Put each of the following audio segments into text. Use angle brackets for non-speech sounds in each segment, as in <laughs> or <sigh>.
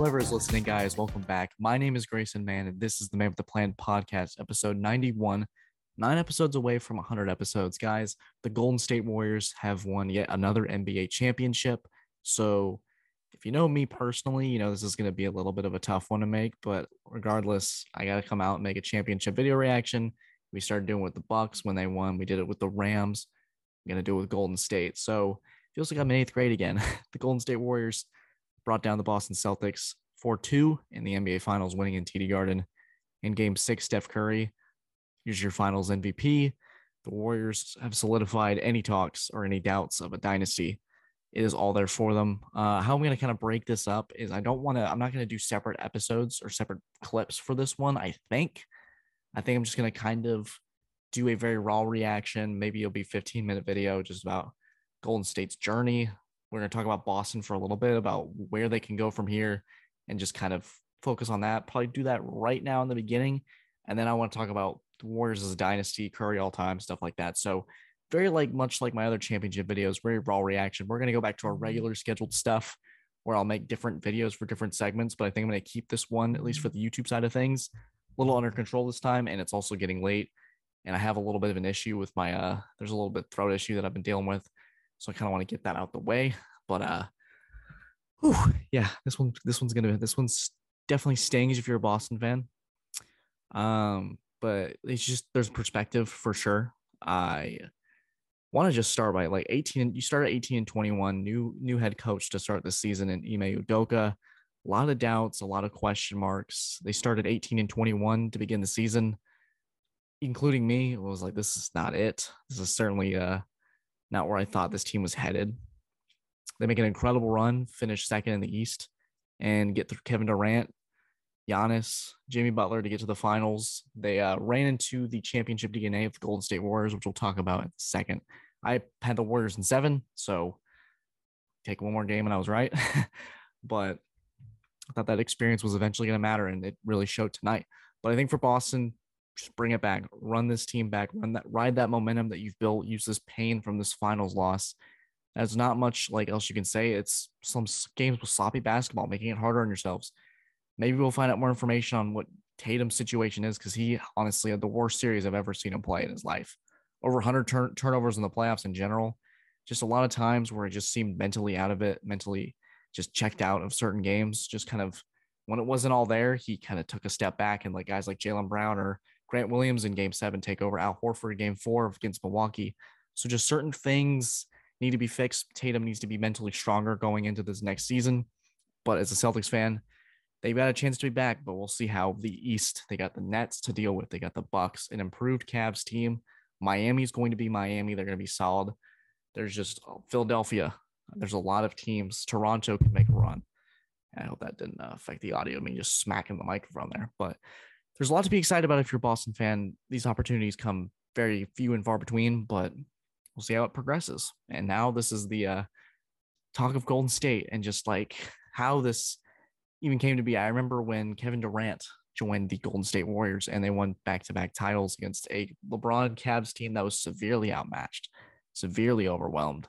whoever is listening, guys, welcome back. My name is Grayson Mann, and this is the Man with the Plan podcast, episode 91. Nine episodes away from 100 episodes, guys. The Golden State Warriors have won yet another NBA championship. So, if you know me personally, you know this is going to be a little bit of a tough one to make, but regardless, I got to come out and make a championship video reaction. We started doing it with the Bucks when they won. We did it with the Rams. I'm going to do it with Golden State. So, feels like I'm in eighth grade again. <laughs> the Golden State Warriors brought down the Boston Celtics 4 2 in the NBA Finals, winning in TD Garden. In game six, Steph Curry, here's your finals MVP. The Warriors have solidified any talks or any doubts of a dynasty. It is all there for them. Uh, how I'm going to kind of break this up is I don't want to, I'm not going to do separate episodes or separate clips for this one. I think, I think I'm just going to kind of do a very raw reaction. Maybe it'll be 15 minute video just about Golden State's journey. We're going to talk about Boston for a little bit about where they can go from here and just kind of focus on that. Probably do that right now in the beginning. And then I want to talk about the Warriors as a dynasty, Curry all time, stuff like that. So, very like much like my other championship videos, very raw reaction. We're going to go back to our regular scheduled stuff where I'll make different videos for different segments. But I think I'm going to keep this one, at least for the YouTube side of things, a little under control this time. And it's also getting late. And I have a little bit of an issue with my, uh, there's a little bit throat issue that I've been dealing with. So I kind of want to get that out the way. But uh whew, yeah, this one this one's gonna this one's definitely stings if you're a Boston fan. Um, but it's just there's perspective for sure. I want to just start by like 18. You start at 18 and 21, new new head coach to start the season in Ime Udoka. A lot of doubts, a lot of question marks. They started 18 and 21 to begin the season, including me. It was like, this is not it. This is certainly uh not where I thought this team was headed. They make an incredible run, finish second in the East, and get through Kevin Durant, Giannis, Jimmy Butler to get to the finals. They uh, ran into the championship DNA of the Golden State Warriors, which we'll talk about in a second. I had the Warriors in seven, so take one more game and I was right. <laughs> but I thought that experience was eventually going to matter, and it really showed tonight. But I think for Boston, just bring it back, run this team back, run that, ride that momentum that you've built, use this pain from this finals loss. There's not much like else you can say. It's some games with sloppy basketball, making it harder on yourselves. Maybe we'll find out more information on what Tatum's situation is because he honestly had the worst series I've ever seen him play in his life. Over 100 turn- turnovers in the playoffs in general. Just a lot of times where it just seemed mentally out of it, mentally just checked out of certain games. Just kind of when it wasn't all there, he kind of took a step back and like guys like Jaylen Brown or Grant Williams in game seven take over Al Horford game four against Milwaukee. So just certain things need to be fixed. Tatum needs to be mentally stronger going into this next season. But as a Celtics fan, they've got a chance to be back, but we'll see how the East, they got the Nets to deal with. They got the Bucks, an improved Cavs team. Miami's going to be Miami. They're going to be solid. There's just oh, Philadelphia. There's a lot of teams. Toronto can make a run. I hope that didn't uh, affect the audio. I mean, just smacking the microphone there. But there's a lot to be excited about if you're a Boston fan. These opportunities come very few and far between, but we'll see how it progresses. And now this is the uh, talk of Golden State and just like how this even came to be. I remember when Kevin Durant joined the Golden State Warriors and they won back to back titles against a LeBron Cavs team that was severely outmatched, severely overwhelmed.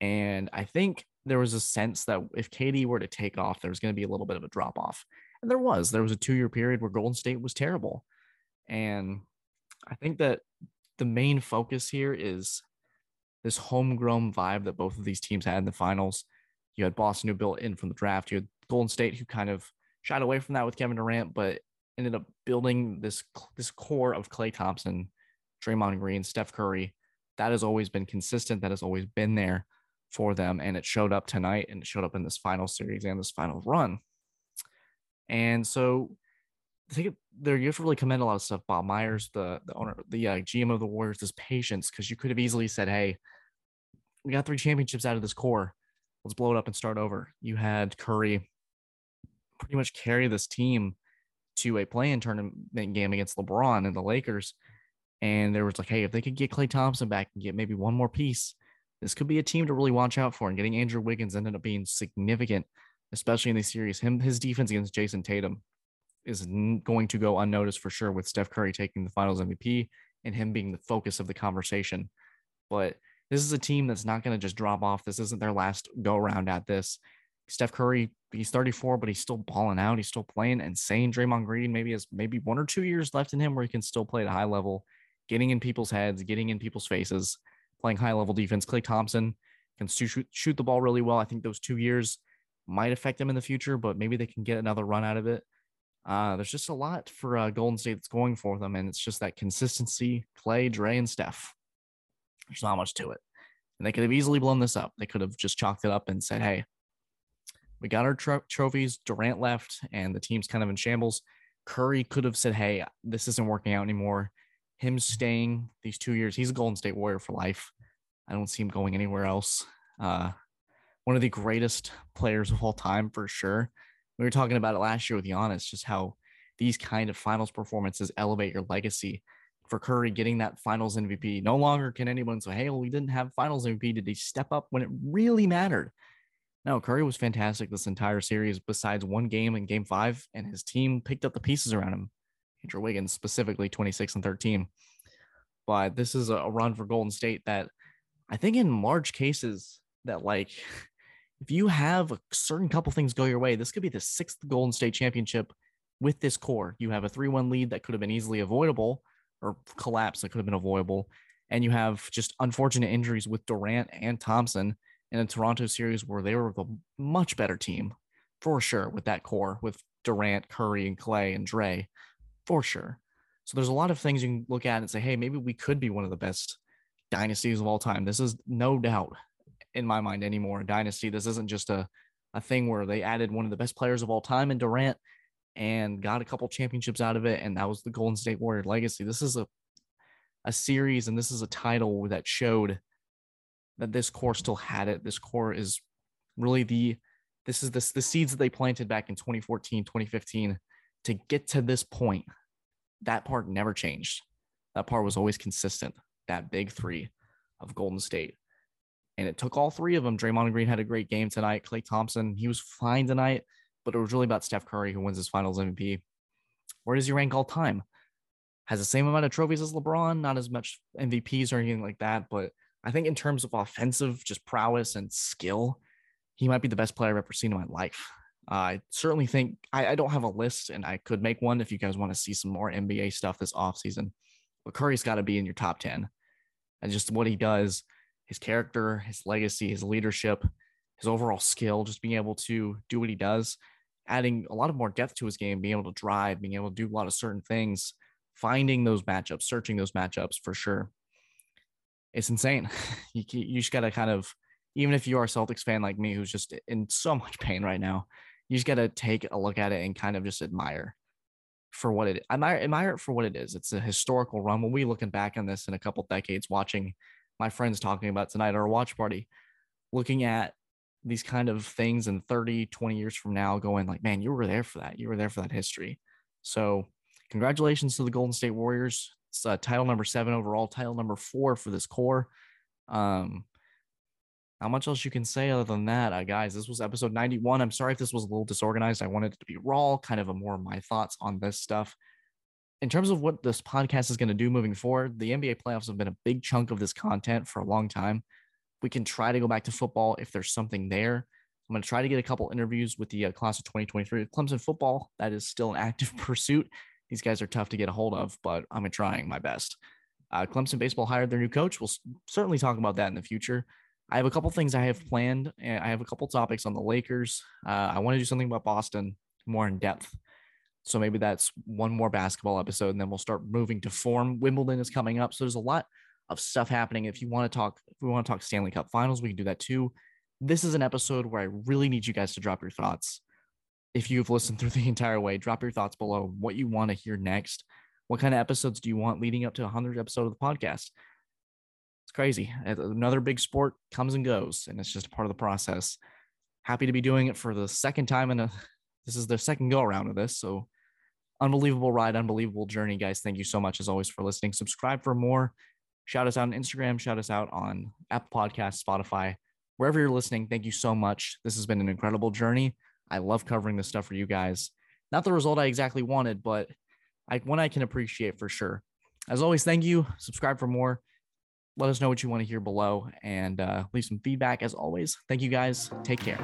And I think there was a sense that if KD were to take off, there was going to be a little bit of a drop off. And there was. There was a two year period where Golden State was terrible. And I think that the main focus here is this homegrown vibe that both of these teams had in the finals. You had Boston who built in from the draft. You had Golden State who kind of shied away from that with Kevin Durant, but ended up building this this core of Klay Thompson, Draymond Green, Steph Curry. That has always been consistent. That has always been there for them, and it showed up tonight, and it showed up in this final series and this final run. And so I think there you have to really commend a lot of stuff. Bob Myers, the the owner, the uh, GM of the Warriors, this patience because you could have easily said, "Hey, we got three championships out of this core. Let's blow it up and start over." You had Curry pretty much carry this team to a play-in tournament game against LeBron and the Lakers, and there was like, "Hey, if they could get Klay Thompson back and get maybe one more piece, this could be a team to really watch out for." And getting Andrew Wiggins ended up being significant especially in the series. Him his defense against Jayson Tatum is going to go unnoticed for sure with Steph Curry taking the Finals MVP and him being the focus of the conversation. But this is a team that's not going to just drop off. This isn't their last go around at this. Steph Curry, he's 34, but he's still balling out. He's still playing insane. Draymond Green maybe has maybe one or two years left in him where he can still play at a high level, getting in people's heads, getting in people's faces, playing high level defense. Klay Thompson can shoot, shoot the ball really well. I think those two years might affect them in the future, but maybe they can get another run out of it. Uh, there's just a lot for uh, Golden State that's going for them, and it's just that consistency. Klay, Dre, and Steph. There's not much to it, and they could have easily blown this up. They could have just chalked it up and said, "Hey, we got our tro- trophies. Durant left, and the team's kind of in shambles." Curry could have said, "Hey, this isn't working out anymore." Him staying these two years, he's a Golden State Warrior for life. I don't see him going anywhere else. Uh, one of the greatest players of all time for sure. We were talking about it last year with Giannis, just how these kind of finals performances elevate your legacy. For Curry getting that finals MVP, no longer can anyone say, hey, well, we didn't have finals MVP. Did he step up when it really mattered? No, Curry was fantastic this entire series, besides one game in game five, and his team picked up the pieces around him. Andrew Wiggins, specifically 26 and 13. But this is a run for Golden State that I think in large cases that like <laughs> if you have a certain couple things go your way, this could be the sixth Golden State championship with this core. You have a 3 1 lead that could have been easily avoidable or collapse that could have been avoidable. And you have just unfortunate injuries with Durant and Thompson in a Toronto series where they were the much better team for sure with that core with Durant, Curry, and Klay and Dre for sure. So there's a lot of things you can look at and say, hey, maybe we could be one of the best dynasties of all time. This is no doubt in my mind anymore dynasty. This isn't just a, a thing where they added one of the best players of all time in Durant and got a couple championships out of it. And that was the Golden State Warrior legacy. This is a, a series and this is a title that showed that this core still had it. This core is really the, this is this, the seeds that they planted back in 2014, 2015 to get to this point. That part never changed. That part was always consistent. That big three of Golden State and it took all three of them. Draymond Green had a great game tonight. Klay Thompson, he was fine tonight, but it was really about Steph Curry who wins his finals MVP. Where does he rank all time? Has the same amount of trophies as LeBron, not as much MVPs or anything like that. But I think in terms of offensive, just prowess and skill, he might be the best player I've ever seen in my life. Uh, I certainly think I, I, don't have a list and I could make one if you guys want to see some more NBA stuff this offseason. But Curry's got to be in your top 10. And just what he does his character, his legacy, his leadership, his overall skill, just being able to do what he does, adding a lot of more depth to his game, being able to drive, being able to do a lot of certain things, finding those matchups, searching those matchups for sure. It's insane. <laughs> You, you just got to kind of, even if you are a Celtics fan like me, who's just in so much pain right now, you just got to take a look at it and kind of just admire for what it admire admire it for what it is. It's a historical run. When we looking back on this in a couple decades, watching my friends talking about tonight at our watch party, looking at these kind of things in 30, 20 years from now, going like, man, you were there for that. You were there for that history. So, congratulations to the Golden State Warriors. It's uh, title number seven overall, title number four for this core. Um, how much else you can say other than that, uh, guys? This was episode 91. I'm sorry if this was a little disorganized. I wanted it to be raw, kind of a more of my thoughts on this stuff in terms of what this podcast is going to do moving forward, the NBA playoffs have been a big chunk of this content for a long time. We can try to go back to football if there's something there. I'm going to try to get a couple interviews with the uh, class of 2023 Clemson football. That is still an <laughs> active pursuit. These guys are tough to get a hold of, but I'm trying my best. Uh, Clemson baseball hired their new coach. We'll certainly talk about that in the future. I have a couple things I have planned, and I have a couple topics on the Lakers. Uh, I want to do something about Boston more in depth. So maybe that's one more basketball episode, and then we'll start moving to form. Wimbledon is coming up, so there's a lot of stuff happening. If you want to talk, if we want to talk Stanley Cup Finals, we can do that too. This is an episode where I really need you guys to drop your thoughts. If you've listened through the <laughs> entire way, drop your thoughts below. What you want to hear next? What kind of episodes do you want leading up to a 100 episode of the podcast? It's crazy. Another big sport comes and goes, and it's just a part of the process. Happy to be doing it for the second time in a. <laughs> This is the second go around of this, so unbelievable ride, unbelievable journey, guys. Thank you so much as always for listening. Subscribe for more. Shout us out on Instagram, shout us out on Apple Podcasts, Spotify, wherever you're listening. Thank you so much. This has been an incredible journey. I love covering this stuff for you guys. Not the result I exactly wanted, but I, one I can appreciate for sure. As always, thank you. Subscribe for more. Let us know what you want to hear below and uh, leave some feedback as always. Thank you guys. Take care.